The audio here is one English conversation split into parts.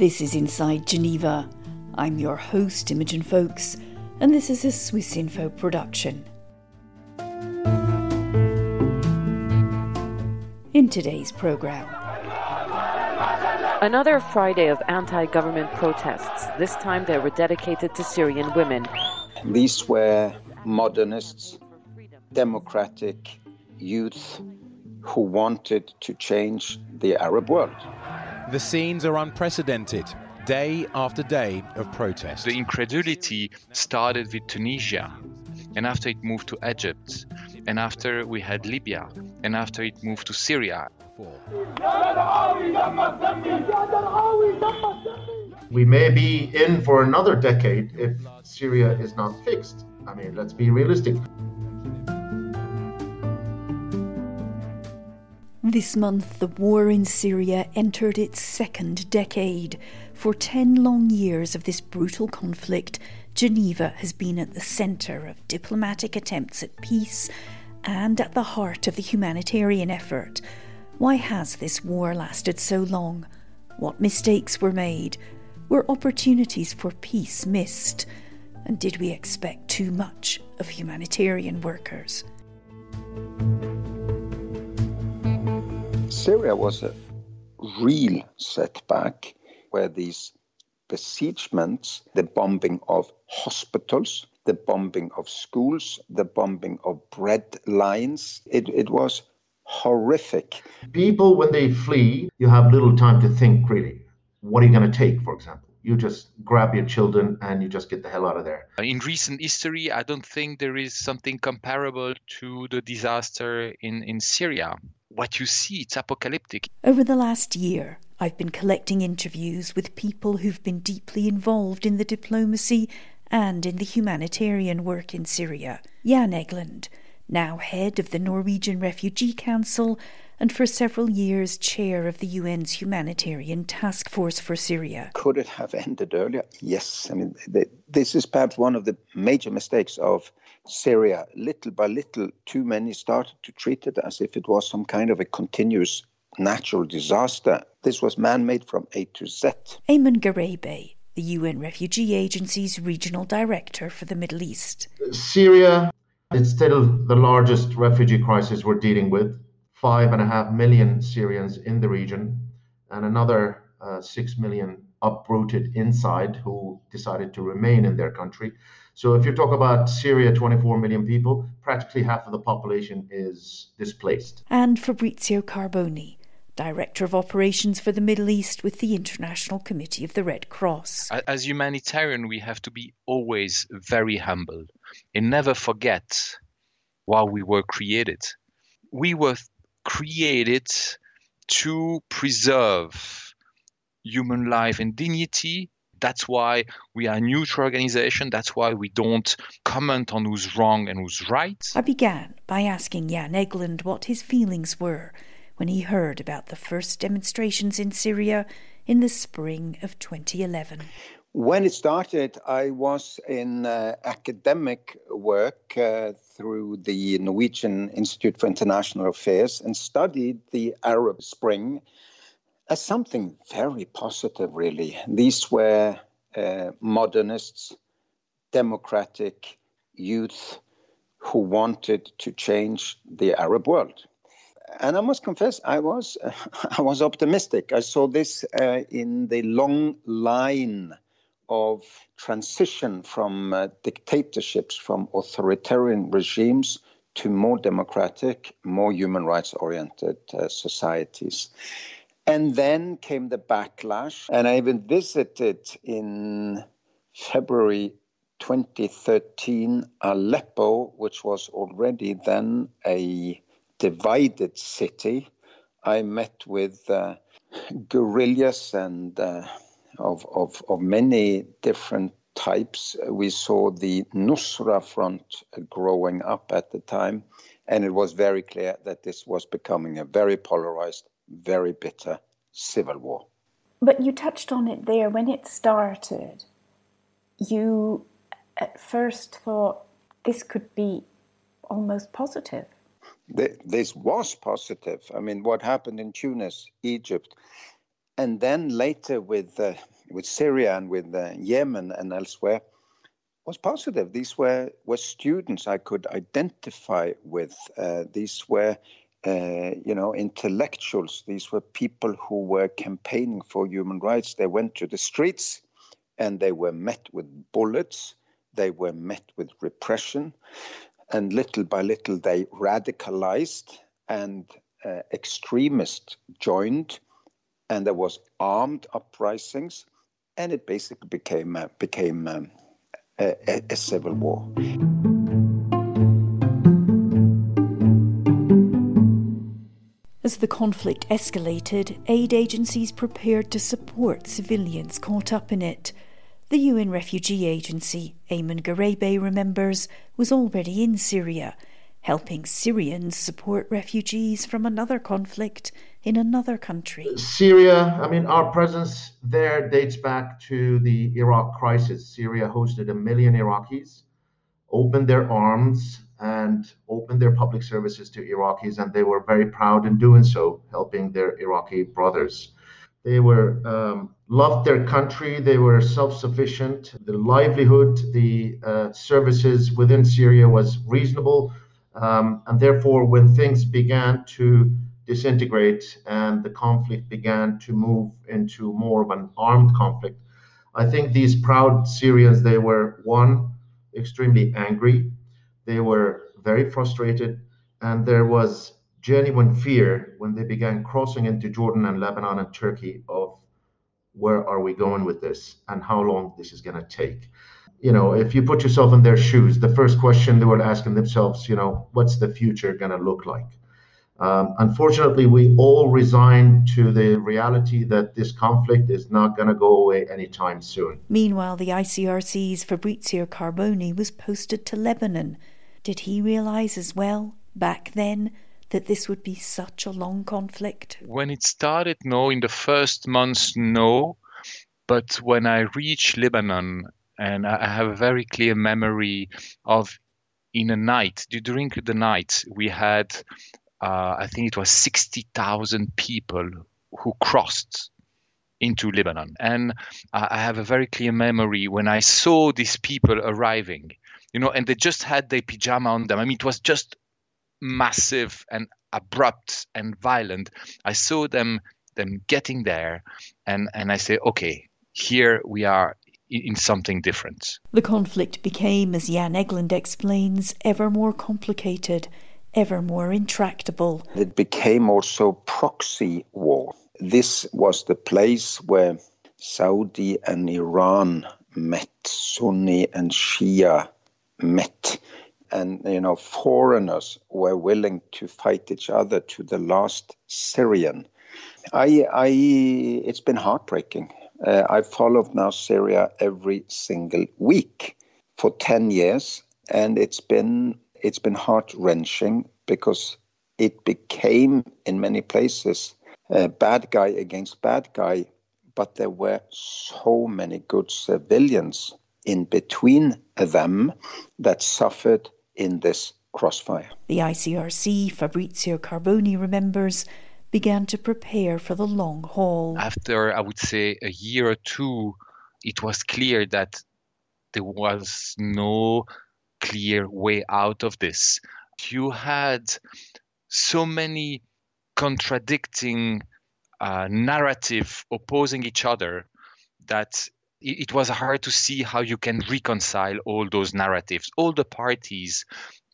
This is Inside Geneva. I'm your host, Imogen Foulkes, and this is a Swissinfo production. In today's programme, Another Friday of anti government protests. This time they were dedicated to Syrian women. These were modernists, democratic youth who wanted to change the Arab world. The scenes are unprecedented. Day after day of protest. The incredulity started with Tunisia, and after it moved to Egypt, and after we had Libya, and after it moved to Syria. We may be in for another decade if Syria is not fixed. I mean, let's be realistic. This month, the war in Syria entered its second decade. For ten long years of this brutal conflict, Geneva has been at the centre of diplomatic attempts at peace and at the heart of the humanitarian effort. Why has this war lasted so long? What mistakes were made? Were opportunities for peace missed? And did we expect too much of humanitarian workers? Syria was a real setback where these besiegements, the bombing of hospitals, the bombing of schools, the bombing of bread lines, it, it was horrific. People, when they flee, you have little time to think really. What are you going to take, for example? You just grab your children and you just get the hell out of there. In recent history, I don't think there is something comparable to the disaster in, in Syria. What you see, it's apocalyptic. Over the last year, I've been collecting interviews with people who've been deeply involved in the diplomacy and in the humanitarian work in Syria. Jan Egeland, now head of the Norwegian Refugee Council and for several years chair of the UN's humanitarian task force for Syria. Could it have ended earlier? Yes. I mean, this is perhaps one of the major mistakes of Syria. Little by little, too many started to treat it as if it was some kind of a continuous natural disaster. This was man made from A to Z. Ayman Gharaibeh, the UN Refugee Agency's regional director for the Middle East. Syria it's still the largest refugee crisis we're dealing with five and a half million Syrians in the region, and another uh, six million uprooted inside who decided to remain in their country. So, if you talk about Syria, 24 million people, practically half of the population is displaced. And Fabrizio Carboni, Director of Operations for the Middle East with the International Committee of the Red Cross. As humanitarian, we have to be always very humble and never forget why we were created. We were created to preserve human life and dignity. That's why we are a neutral organization. That's why we don't comment on who's wrong and who's right. I began by asking Jan Egeland what his feelings were when he heard about the first demonstrations in Syria in the spring of 2011. When it started, I was in uh, academic work uh, through the Norwegian Institute for International Affairs and studied the Arab Spring as something very positive, really. These were uh, modernists, democratic youth who wanted to change the Arab world. And I must confess, I was I was optimistic. I saw this uh, in the long line of transition from uh, dictatorships, from authoritarian regimes to more democratic, more human rights oriented uh, societies. And then came the backlash. And I even visited in February 2013 Aleppo, which was already then a divided city. I met with uh, guerrillas and uh, of, of, of many different types. We saw the Nusra Front growing up at the time, and it was very clear that this was becoming a very polarized, very bitter civil war. But you touched on it there when it started. You at first thought this could be almost positive. This was positive. I mean, what happened in Tunis, Egypt, and then later with uh, with Syria and with uh, Yemen and elsewhere was positive. These were were students I could identify with. Uh, these were uh, you know, intellectuals. These were people who were campaigning for human rights. They went to the streets and they were met with bullets. They were met with repression. And little by little, they radicalized and uh, extremists joined. And there was armed uprisings. And it basically became, uh, became um, a, a civil war. As the conflict escalated, aid agencies prepared to support civilians caught up in it. The UN Refugee Agency, Ayman Gharaibeh remembers, was already in Syria, helping Syrians support refugees from another conflict in another country. Syria, I mean, our presence there dates back to the Iraq crisis. Syria hosted a million Iraqis, opened their arms and opened their public services to Iraqis, and they were very proud in doing so, helping their Iraqi brothers. They were um, loved their country. They were self-sufficient. The livelihood, the uh, services within Syria was reasonable, um, and therefore, when things began to disintegrate and the conflict began to move into more of an armed conflict, I think these proud Syrians they were one extremely angry they were very frustrated, and there was genuine fear when they began crossing into Jordan and Lebanon and Turkey of where are we going with this and how long this is going to take. You know, if you put yourself in their shoes, the first question they were asking themselves, you know, what's the future going to look like? Um, unfortunately, we all resigned to the reality that this conflict is not going to go away anytime soon. Meanwhile, the ICRC's Fabrizio Carboni was posted to Lebanon did he realize as well, back then, that this would be such a long conflict? When it started, no. In the first months, no. But when I reached Lebanon, and I have a very clear memory of in a night, during the night, we had, uh, I think it was 60,000 people who crossed into Lebanon. And I have a very clear memory when I saw these people arriving you know, and they just had their pajama on them. I mean, it was just massive and abrupt and violent. I saw them them getting there, and and I say, okay, here we are in something different. The conflict became, as Jan Egeland explains, ever more complicated, ever more intractable. It became also proxy war. This was the place where Saudi and Iran met, Sunni and Shia met and you know foreigners were willing to fight each other to the last Syrian. I, I it's been heartbreaking. Uh, I followed now Syria every single week for ten years, and it's been it's been heart wrenching because it became in many places a bad guy against bad guy, but there were so many good civilians in between them that suffered in this crossfire. The ICRC, Fabrizio Carboni remembers, began to prepare for the long haul. After, I would say, a year or two, it was clear that there was no clear way out of this. You had so many contradicting uh, narrative opposing each other that it was hard to see how you can reconcile all those narratives. All the parties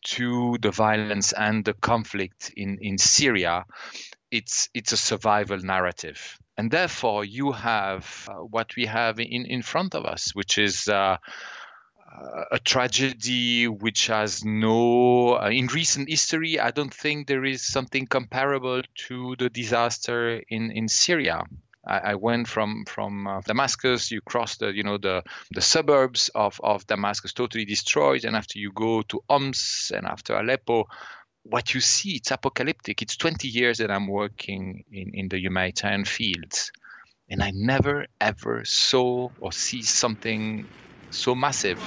to the violence and the conflict in, in Syria, it's it's a survival narrative. And therefore, you have uh, what we have in, in front of us, which is uh, a tragedy which has no, uh, in recent history, I don't think there is something comparable to the disaster in, in Syria. I, I went from from uh, Damascus. You cross the you know the the suburbs of of Damascus totally destroyed, and after you go to Homs and after Aleppo, what you see it's apocalyptic. It's 20 years that I'm working in in the humanitarian fields, and I never ever saw or see something so massive.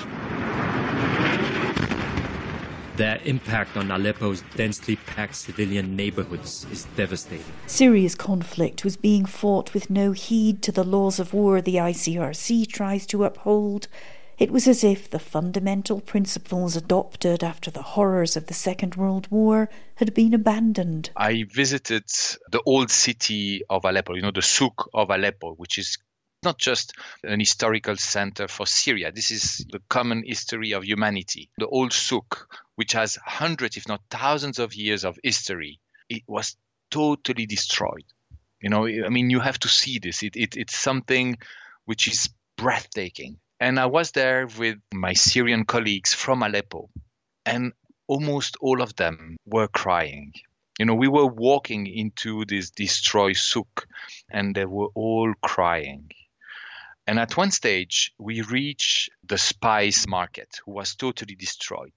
Their impact on Aleppo's densely packed civilian neighborhoods is devastating. Syria's conflict was being fought with no heed to the laws of war the ICRC tries to uphold. It was as if the fundamental principles adopted after the horrors of the Second World War had been abandoned. I visited the old city of Aleppo, you know, the souk of Aleppo, which is not just an historical center for Syria. This is the common history of humanity. The old souk, which has hundreds, if not thousands of years of history, it was totally destroyed. You know, I mean, you have to see this. It, it, it's something which is breathtaking. And I was there with my Syrian colleagues from Aleppo, and almost all of them were crying. You know, we were walking into this destroyed souk, and they were all crying. And at one stage, we reached the spice market, who was totally destroyed.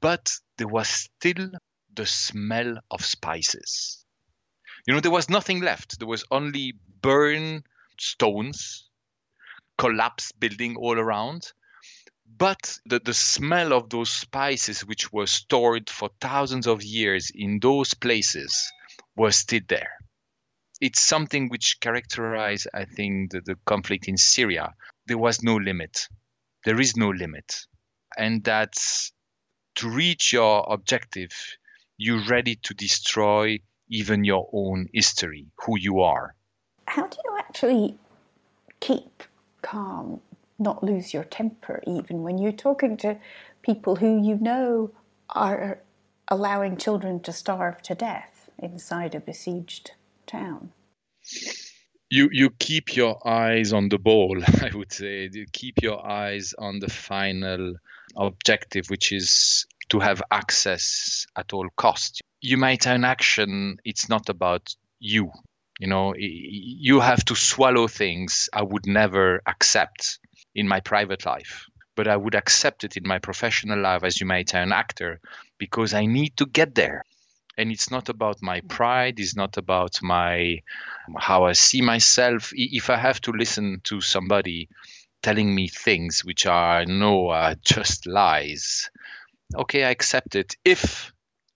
But there was still the smell of spices. You know, there was nothing left. There was only burned stones collapsed building all around. But the, the smell of those spices, which were stored for thousands of years in those places, was still there. It's something which characterized, I think, the, the conflict in Syria. There was no limit. There is no limit. And that's to reach your objective, you're ready to destroy even your own history, who you are. How do you actually keep calm, not lose your temper, even when you're talking to people who you know are allowing children to starve to death inside a besieged town? You you keep your eyes on the ball. I would say you keep your eyes on the final objective, which is to have access at all costs. You might Humanitarian action. It's not about you you know you have to swallow things i would never accept in my private life but i would accept it in my professional life as you might humanitarian actor because i need to get there and it's not about my pride it's not about my how i see myself if i have to listen to somebody telling me things which are no uh, just lies okay i accept it if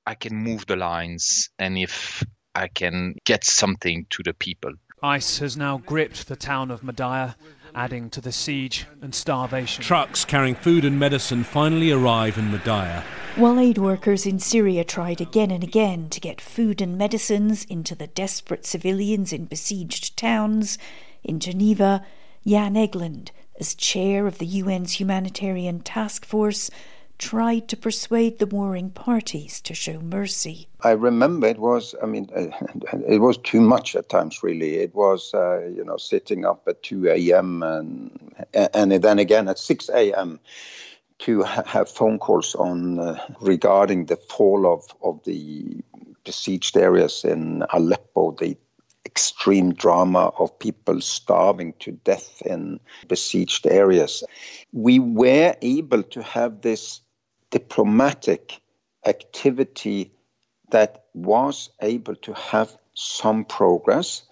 i can move the lines and if I can get something to the people. ICE has now gripped the town of Madaya, adding to the siege and starvation. Trucks carrying food and medicine finally arrive in Madaya. While aid workers in Syria tried again and again to get food and medicines into the desperate civilians in besieged towns, in Geneva, Jan Egeland, as chair of the UN's humanitarian task force, tried to persuade the warring parties to show mercy. I remember it was, I mean, it was too much at times, really. It was, uh, you know, sitting up at 2 a.m. and, and then again at 6 a.m. to have phone calls on uh, regarding the fall of, of the besieged areas in Aleppo, the extreme drama of people starving to death in besieged areas. We were able to have this diplomatic activity that was able to have some progress.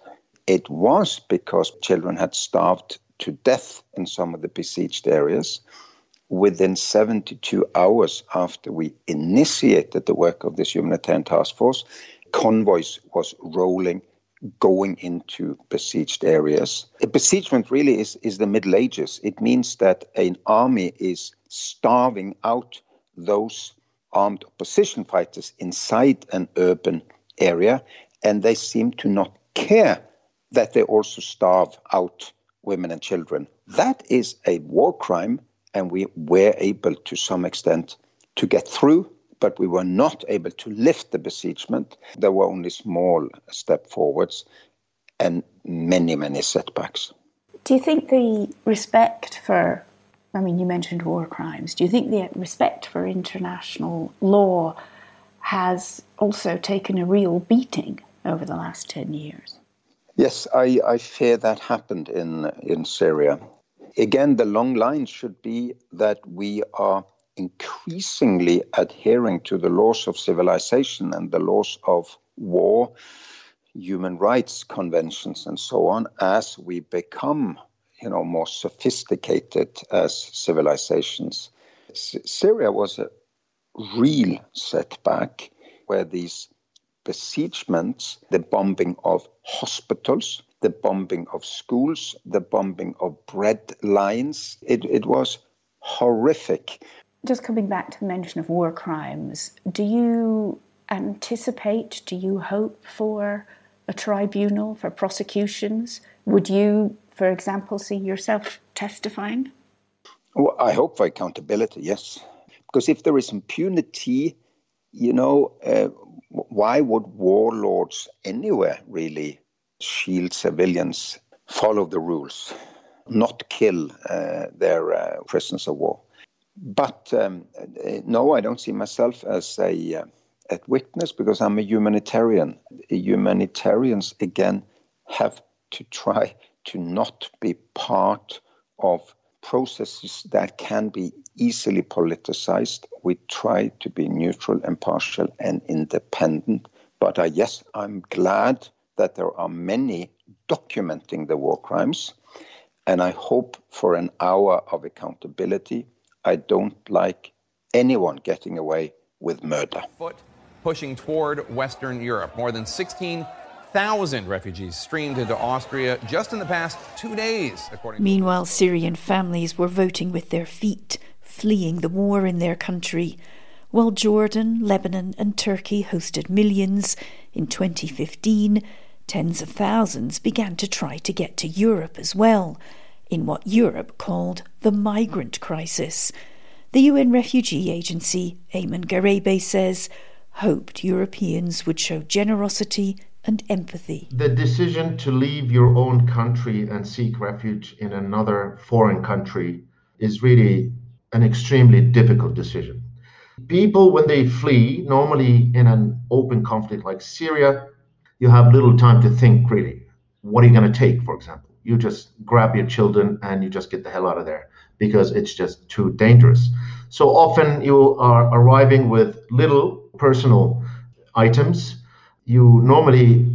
It was because children had starved to death in some of the besieged areas. Within 72 hours after we initiated the work of this humanitarian task force, convoys was rolling going into besieged areas. A besiegement really is, is the Middle Ages. It means that an army is starving out those armed opposition fighters inside an urban area, and they seem to not care that they also starve out women and children. That is a war crime, and we were able to some extent to get through, but we were not able to lift the besiegement. There were only small step forwards and many, many setbacks. Do you think the respect for I mean, you mentioned war crimes. Do you think the respect for international law has also taken a real beating over the last 10 years? Yes, I, I fear that happened in, in Syria. Again, the long line should be that we are increasingly adhering to the laws of civilization and the laws of war, human rights conventions, and so on as we become you know, more sophisticated as civilizations. S- Syria was a real setback where these besiegements, the bombing of hospitals, the bombing of schools, the bombing of bread lines. It, it was horrific. Just coming back to the mention of war crimes, do you anticipate, do you hope for a tribunal for prosecutions? Would you, for example, see yourself testifying? Well, I hope for accountability, yes. Because if there is impunity, you know, uh, why would warlords anywhere really shield civilians, follow the rules, not kill uh, their uh, prisoners of war? But um, no, I don't see myself as a uh, at witness because I'm a humanitarian. Humanitarians again have to try to not be part of processes that can be easily politicized. We try to be neutral, impartial, and independent. But uh, yes, I'm glad that there are many documenting the war crimes. And I hope for an hour of accountability. I don't like anyone getting away with murder. Foot pushing toward Western Europe. More than 16,000 refugees streamed into Austria just in the past two days, according Meanwhile, Syrian families were voting with their feet, fleeing the war in their country. While Jordan, Lebanon, and Turkey hosted millions, in 2015, tens of thousands began to try to get to Europe as well, in what Europe called the migrant crisis. The UN Refugee Agency, Ayman Gharaibeh, says hoped Europeans would show generosity and empathy. The decision to leave your own country and seek refuge in another foreign country is really an extremely difficult decision. People, when they flee, normally in an open conflict like Syria, you have little time to think really. What are you going to take, for example? You just grab your children and you just get the hell out of there because it's just too dangerous. So often you are arriving with little personal items you normally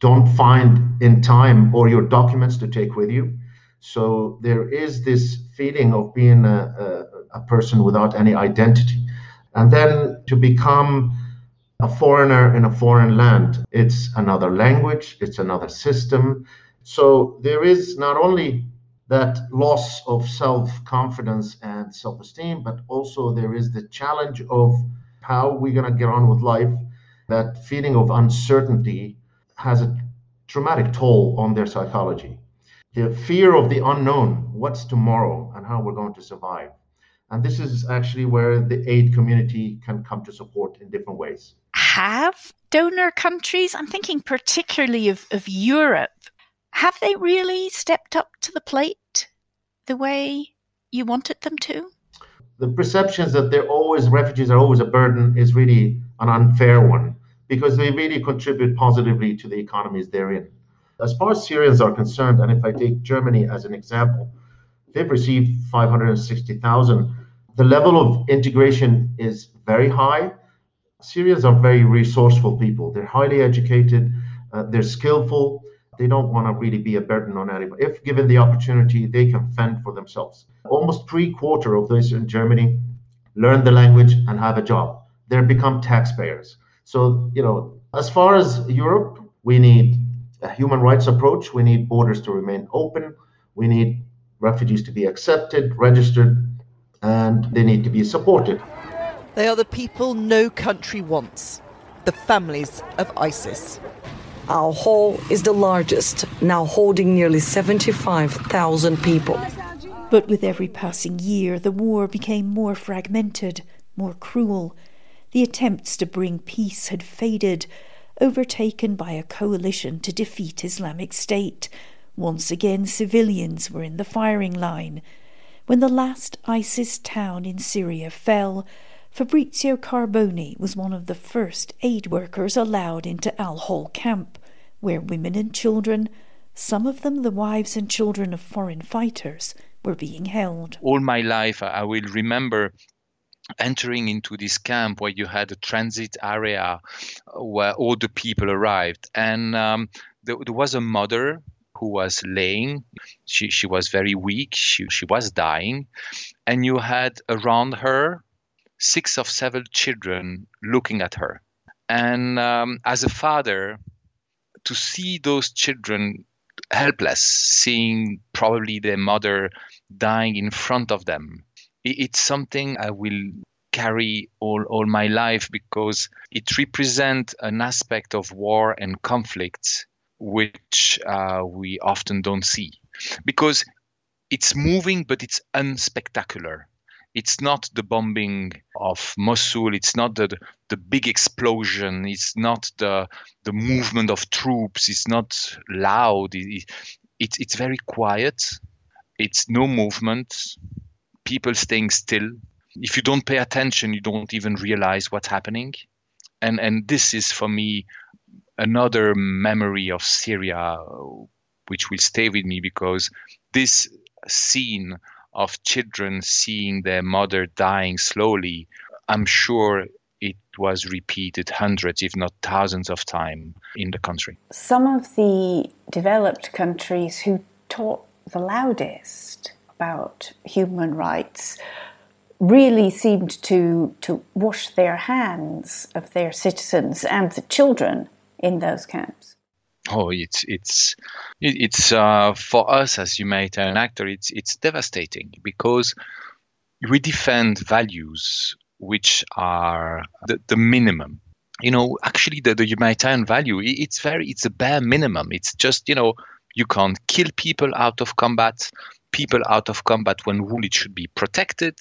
don't find in time or your documents to take with you. So there is this feeling of being a, a, a person without any identity. And then to become a foreigner in a foreign land, it's another language, it's another system. So there is not only that loss of self confidence and self esteem, but also there is the challenge of how we're going to get on with life, that feeling of uncertainty has a traumatic toll on their psychology. The fear of the unknown, what's tomorrow, and how we're going to survive. And this is actually where the aid community can come to support in different ways. Have donor countries, I'm thinking particularly of, of Europe, have they really stepped up to the plate the way you wanted them to? the perceptions that they're always refugees are always a burden is really an unfair one because they really contribute positively to the economies they're in. As far as Syrians are concerned, and if I take Germany as an example, they've received 560,000. The level of integration is very high. Syrians are very resourceful people. They're highly educated, uh, they're skillful, they don't want to really be a burden on anybody. If given the opportunity, they can fend for themselves. Almost three quarter of those in Germany learn the language and have a job. They become taxpayers. So, you know, as far as Europe, we need a human rights approach. We need borders to remain open. We need refugees to be accepted, registered, and they need to be supported. They are the people no country wants the families of ISIS. Al Hol is the largest, now holding nearly 75,000 people. But with every passing year, the war became more fragmented, more cruel. The attempts to bring peace had faded, overtaken by a coalition to defeat Islamic State. Once again, civilians were in the firing line. When the last ISIS town in Syria fell, Fabrizio Carboni was one of the first aid workers allowed into Al Hol camp, where women and children, some of them the wives and children of foreign fighters, were being held. All my life, I will remember entering into this camp where you had a transit area where all the people arrived. And um, there, there was a mother who was laying. She, she was very weak. She, she was dying. And you had around her six of seven children looking at her. And um, as a father, to see those children helpless, seeing probably their mother dying in front of them, it's something I will carry all, all my life because it represents an aspect of war and conflict which uh, we often don't see. Because it's moving, but it's unspectacular. It's not the bombing of Mosul. It's not the the big explosion. It's not the the movement of troops. It's not loud. It, it's it's very quiet. It's no movement. People staying still. If you don't pay attention, you don't even realize what's happening. And and this is for me another memory of Syria, which will stay with me because this scene of children seeing their mother dying slowly, I'm sure it was repeated hundreds, if not thousands of times in the country. Some of the developed countries who talk the loudest about human rights really seemed to, to wash their hands of their citizens and the children in those camps. Oh, it's it's it's uh, for us as humanitarian actor, it's it's devastating because we defend values which are the, the minimum. You know, actually, the, the humanitarian value it's very it's a bare minimum. It's just you know you can't kill people out of combat. People out of combat when wounded should be protected.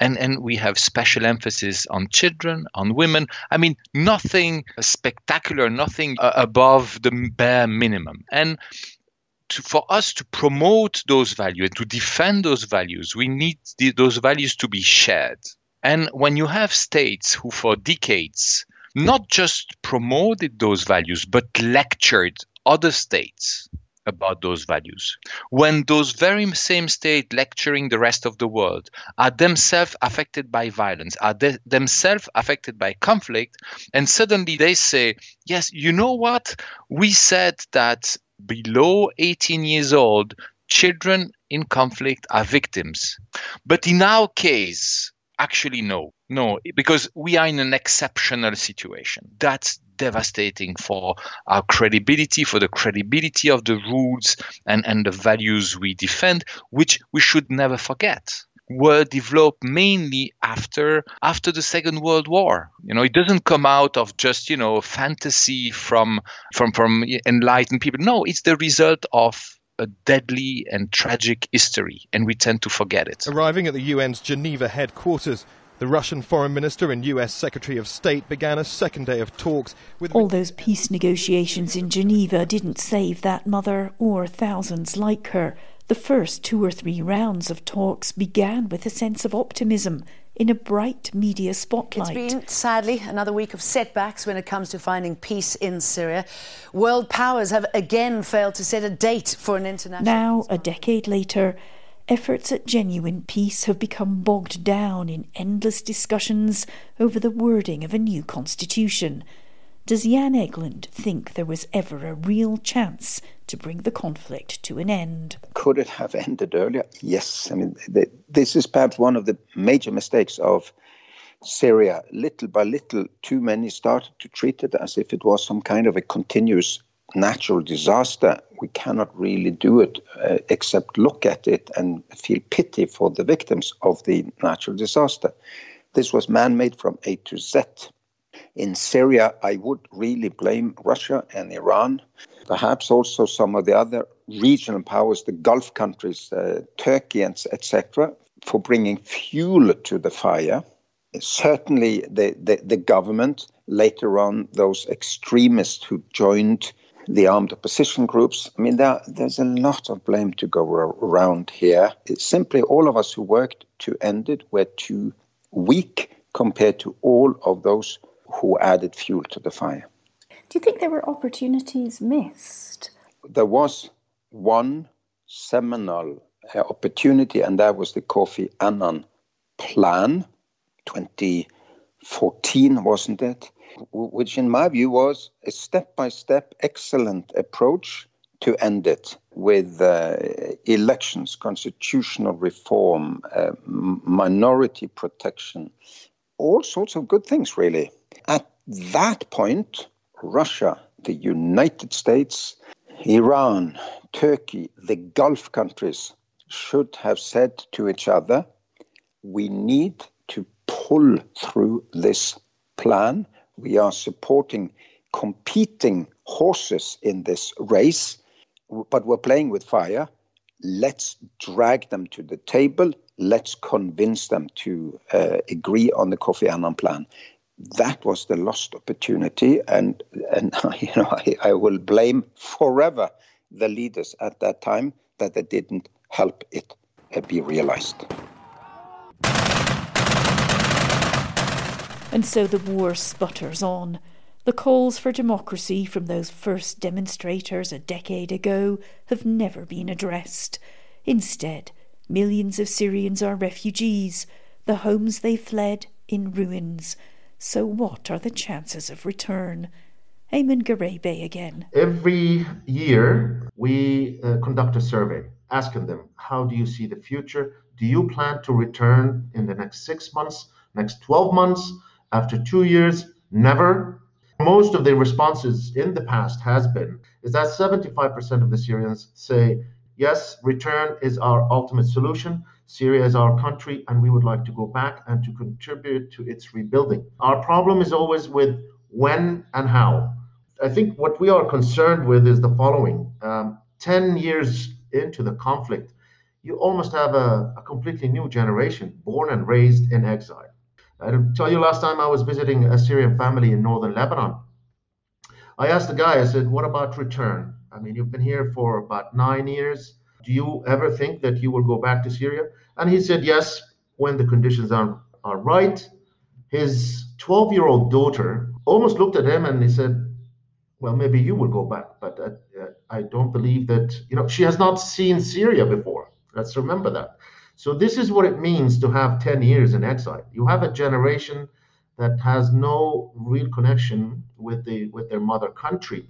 And and we have special emphasis on children on women. I mean nothing spectacular nothing uh, above the bare minimum. And to, for us to promote those values and to defend those values we need the, those values to be shared. And when you have states who for decades not just promoted those values but lectured other states about those values. When those very same state lecturing the rest of the world are themselves affected by violence, are they themselves affected by conflict, and suddenly they say, yes, you know what? We said that below 18 years old, children in conflict are victims. But in our case, actually no no because we are in an exceptional situation that's devastating for our credibility for the credibility of the rules and and the values we defend which we should never forget were developed mainly after after the second world war you know it doesn't come out of just you know fantasy from from from enlightened people no it's the result of a deadly and tragic history, and we tend to forget it. Arriving at the UN's Geneva headquarters, the Russian Foreign Minister and US Secretary of State began a second day of talks with. All those peace negotiations in Geneva didn't save that mother or thousands like her. The first two or three rounds of talks began with a sense of optimism in a bright media spotlight. It's been, sadly, another week of setbacks when it comes to finding peace in Syria. World powers have again failed to set a date for an international. Now, a decade later, efforts at genuine peace have become bogged down in endless discussions over the wording of a new constitution. Does Jan Egeland think there was ever a real chance to bring the conflict to an end? Could it have ended earlier? Yes. I mean, this is perhaps one of the major mistakes of Syria. Little by little, too many started to treat it as if it was some kind of a continuous natural disaster. We cannot really do it uh, except look at it and feel pity for the victims of the natural disaster. This was man made from A to Z. In Syria, I would really blame Russia and Iran, perhaps also some of the other regional powers, the Gulf countries, uh, Turkey, etc., for bringing fuel to the fire. Certainly, the, the, the government, later on, those extremists who joined the armed opposition groups. I mean, there, there's a lot of blame to go around here. It's simply all of us who worked to end it were too weak compared to all of those who added fuel to the fire. Do you think there were opportunities missed? There was one seminal uh, opportunity, and that was the Kofi Annan plan, 2014, wasn't it? Which, in my view, was a step by step excellent approach to end it with uh, elections, constitutional reform, uh, minority protection, all sorts of good things, really. At that point, Russia, the United States, Iran, Turkey, the Gulf countries should have said to each other, we need to pull through this plan. We are supporting competing horses in this race, but we're playing with fire. Let's drag them to the table. Let's convince them to uh, agree on the Kofi Annan plan. That was the lost opportunity, and and you know I, I will blame forever the leaders at that time that they didn't help it be realized. And so the war sputters on. The calls for democracy from those first demonstrators a decade ago have never been addressed. Instead, millions of Syrians are refugees, the homes they fled in ruins. So, what are the chances of return? Ayman Gharaibeh again. Every year, we uh, conduct a survey asking them, How do you see the future? Do you plan to return in the next six months, next 12 months, after two years? Never. Most of the responses in the past has been is that 75% of the Syrians say, yes, return is our ultimate solution. Syria is our country, and we would like to go back and to contribute to its rebuilding. Our problem is always with when and how. I think what we are concerned with is the following um, 10 years into the conflict, you almost have a, a completely new generation born and raised in exile. I'll tell you, last time I was visiting a Syrian family in northern Lebanon, I asked the guy, I said, What about return? I mean, you've been here for about nine years. Do you ever think that you will go back to Syria? And he said, Yes, when the conditions are, are right. His 12 year old daughter almost looked at him and he said, Well, maybe you will go back, but uh, uh, I don't believe that, you know, she has not seen Syria before. Let's remember that. So this is what it means to have 10 years in exile. You have a generation that has no real connection with the with their mother country.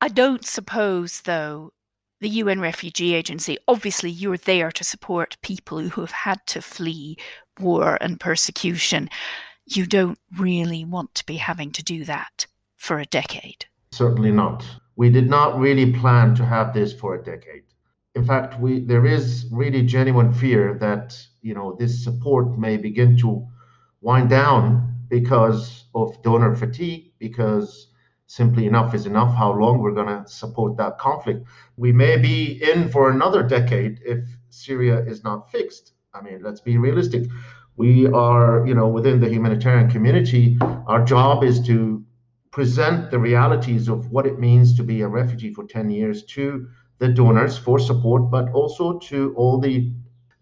I don't suppose though the UN Refugee Agency obviously you're there to support people who have had to flee war and persecution. You don't really want to be having to do that for a decade. Certainly not. We did not really plan to have this for a decade in fact, we there is really genuine fear that you know this support may begin to wind down because of donor fatigue, because simply enough is enough. How long we're going to support that conflict? We may be in for another decade if Syria is not fixed. I mean, let's be realistic. We are, you know, within the humanitarian community, our job is to present the realities of what it means to be a refugee for 10 years to the donors for support, but also to all the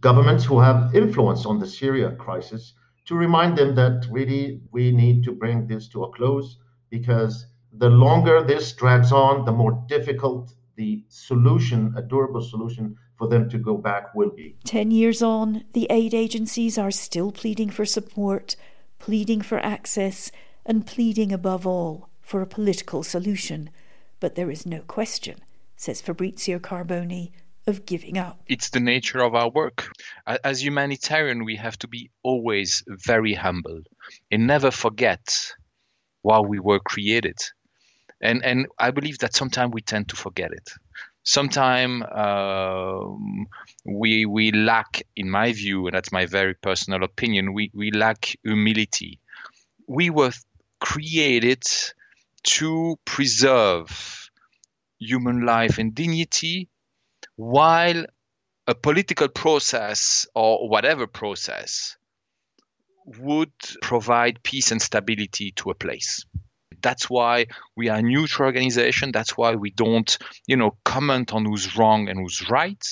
governments who have influence on the Syria crisis to remind them that really we need to bring this to a close because the longer this drags on, the more difficult the solution, a durable solution for them to go back will be. Ten years on, the aid agencies are still pleading for support, pleading for access, and pleading above all for a political solution. But there is no question says Fabrizio Carboni, of giving up. It's the nature of our work. As humanitarian, we have to be always very humble and never forget why we were created. And and I believe that sometimes we tend to forget it. Sometimes uh, we we lack, in my view, and that's my very personal opinion, we, we lack humility. We were created to preserve human life and dignity while a political process or whatever process would provide peace and stability to a place. That's why we are a neutral organization. That's why we don't you know comment on who's wrong and who's right.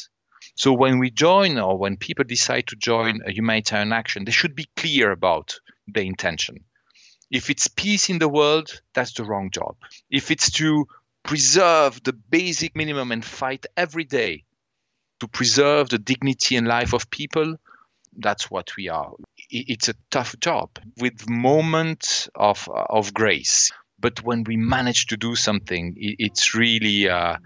So when we join or when people decide to join a humanitarian action they should be clear about the intention. If it's peace in the world that's the wrong job. If it's to preserve the basic minimum and fight every day to preserve the dignity and life of people, that's what we are. It's a tough job with moments of of grace, but when we manage to do something, it's really uh,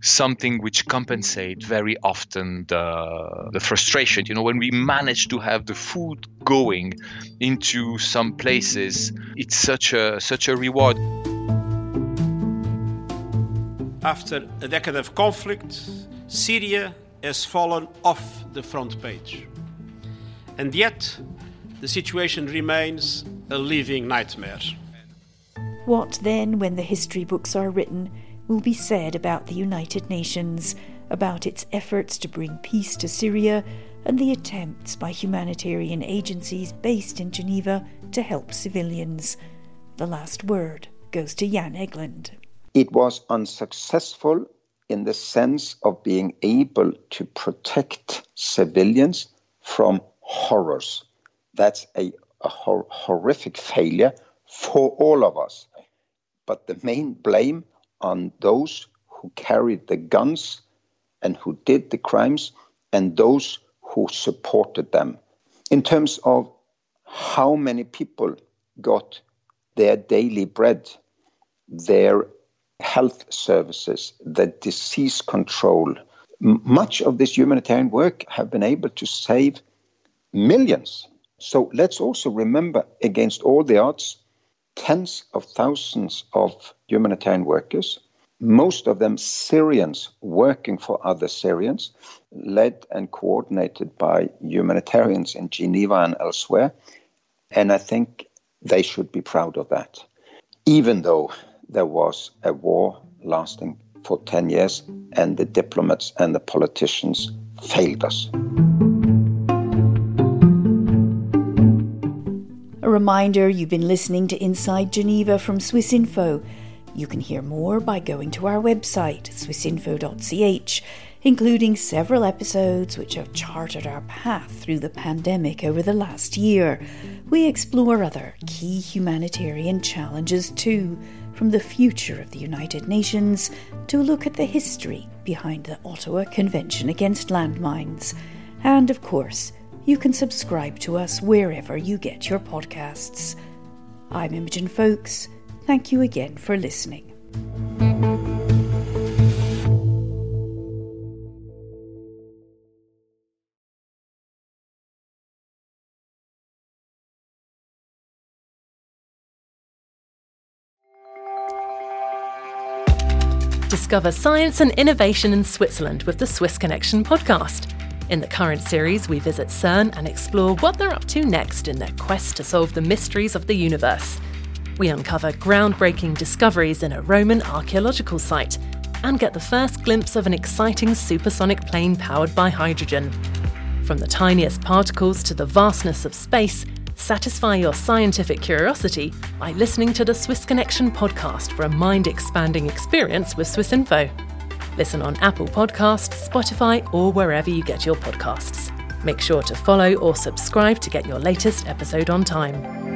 something which compensates very often the, the frustration. You know, when we manage to have the food going into some places, it's such a such a reward. After a decade of conflict, Syria has fallen off the front page. And yet, the situation remains a living nightmare. What then, when the history books are written, will be said about the United Nations, about its efforts to bring peace to Syria, and the attempts by humanitarian agencies based in Geneva to help civilians? The last word goes to Jan Egeland. It was unsuccessful in the sense of being able to protect civilians from horrors. That's a, a hor- horrific failure for all of us. But the main blame on those who carried the guns and who did the crimes and those who supported them. In terms of how many people got their daily bread, their health services, the disease control, much of this humanitarian work have been able to save millions. So let's also remember, against all the odds, tens of thousands of humanitarian workers, most of them Syrians working for other Syrians, led and coordinated by humanitarians in Geneva and elsewhere. And I think they should be proud of that, even though there was a war lasting for 10 years and the diplomats and the politicians failed us. A reminder you've been listening to Inside Geneva from Swissinfo. You can hear more by going to our website, swissinfo.ch, including several episodes which have charted our path through the pandemic over the last year. We explore other key humanitarian challenges too, from the future of the United Nations to look at the history behind the Ottawa Convention Against Landmines. And of course, you can subscribe to us wherever you get your podcasts. I'm Imogen Foulkes. Thank you again for listening. Discover science and innovation in Switzerland with the Swiss Connection podcast. In the current series, we visit CERN and explore what they're up to next in their quest to solve the mysteries of the universe. We uncover groundbreaking discoveries in a Roman archaeological site and get the first glimpse of an exciting supersonic plane powered by hydrogen. From the tiniest particles to the vastness of space, satisfy your scientific curiosity by listening to the Swiss Connection podcast for a mind expanding experience with Swissinfo. Listen on Apple Podcasts, Spotify, or wherever you get your podcasts. Make sure to follow or subscribe to get your latest episode on time.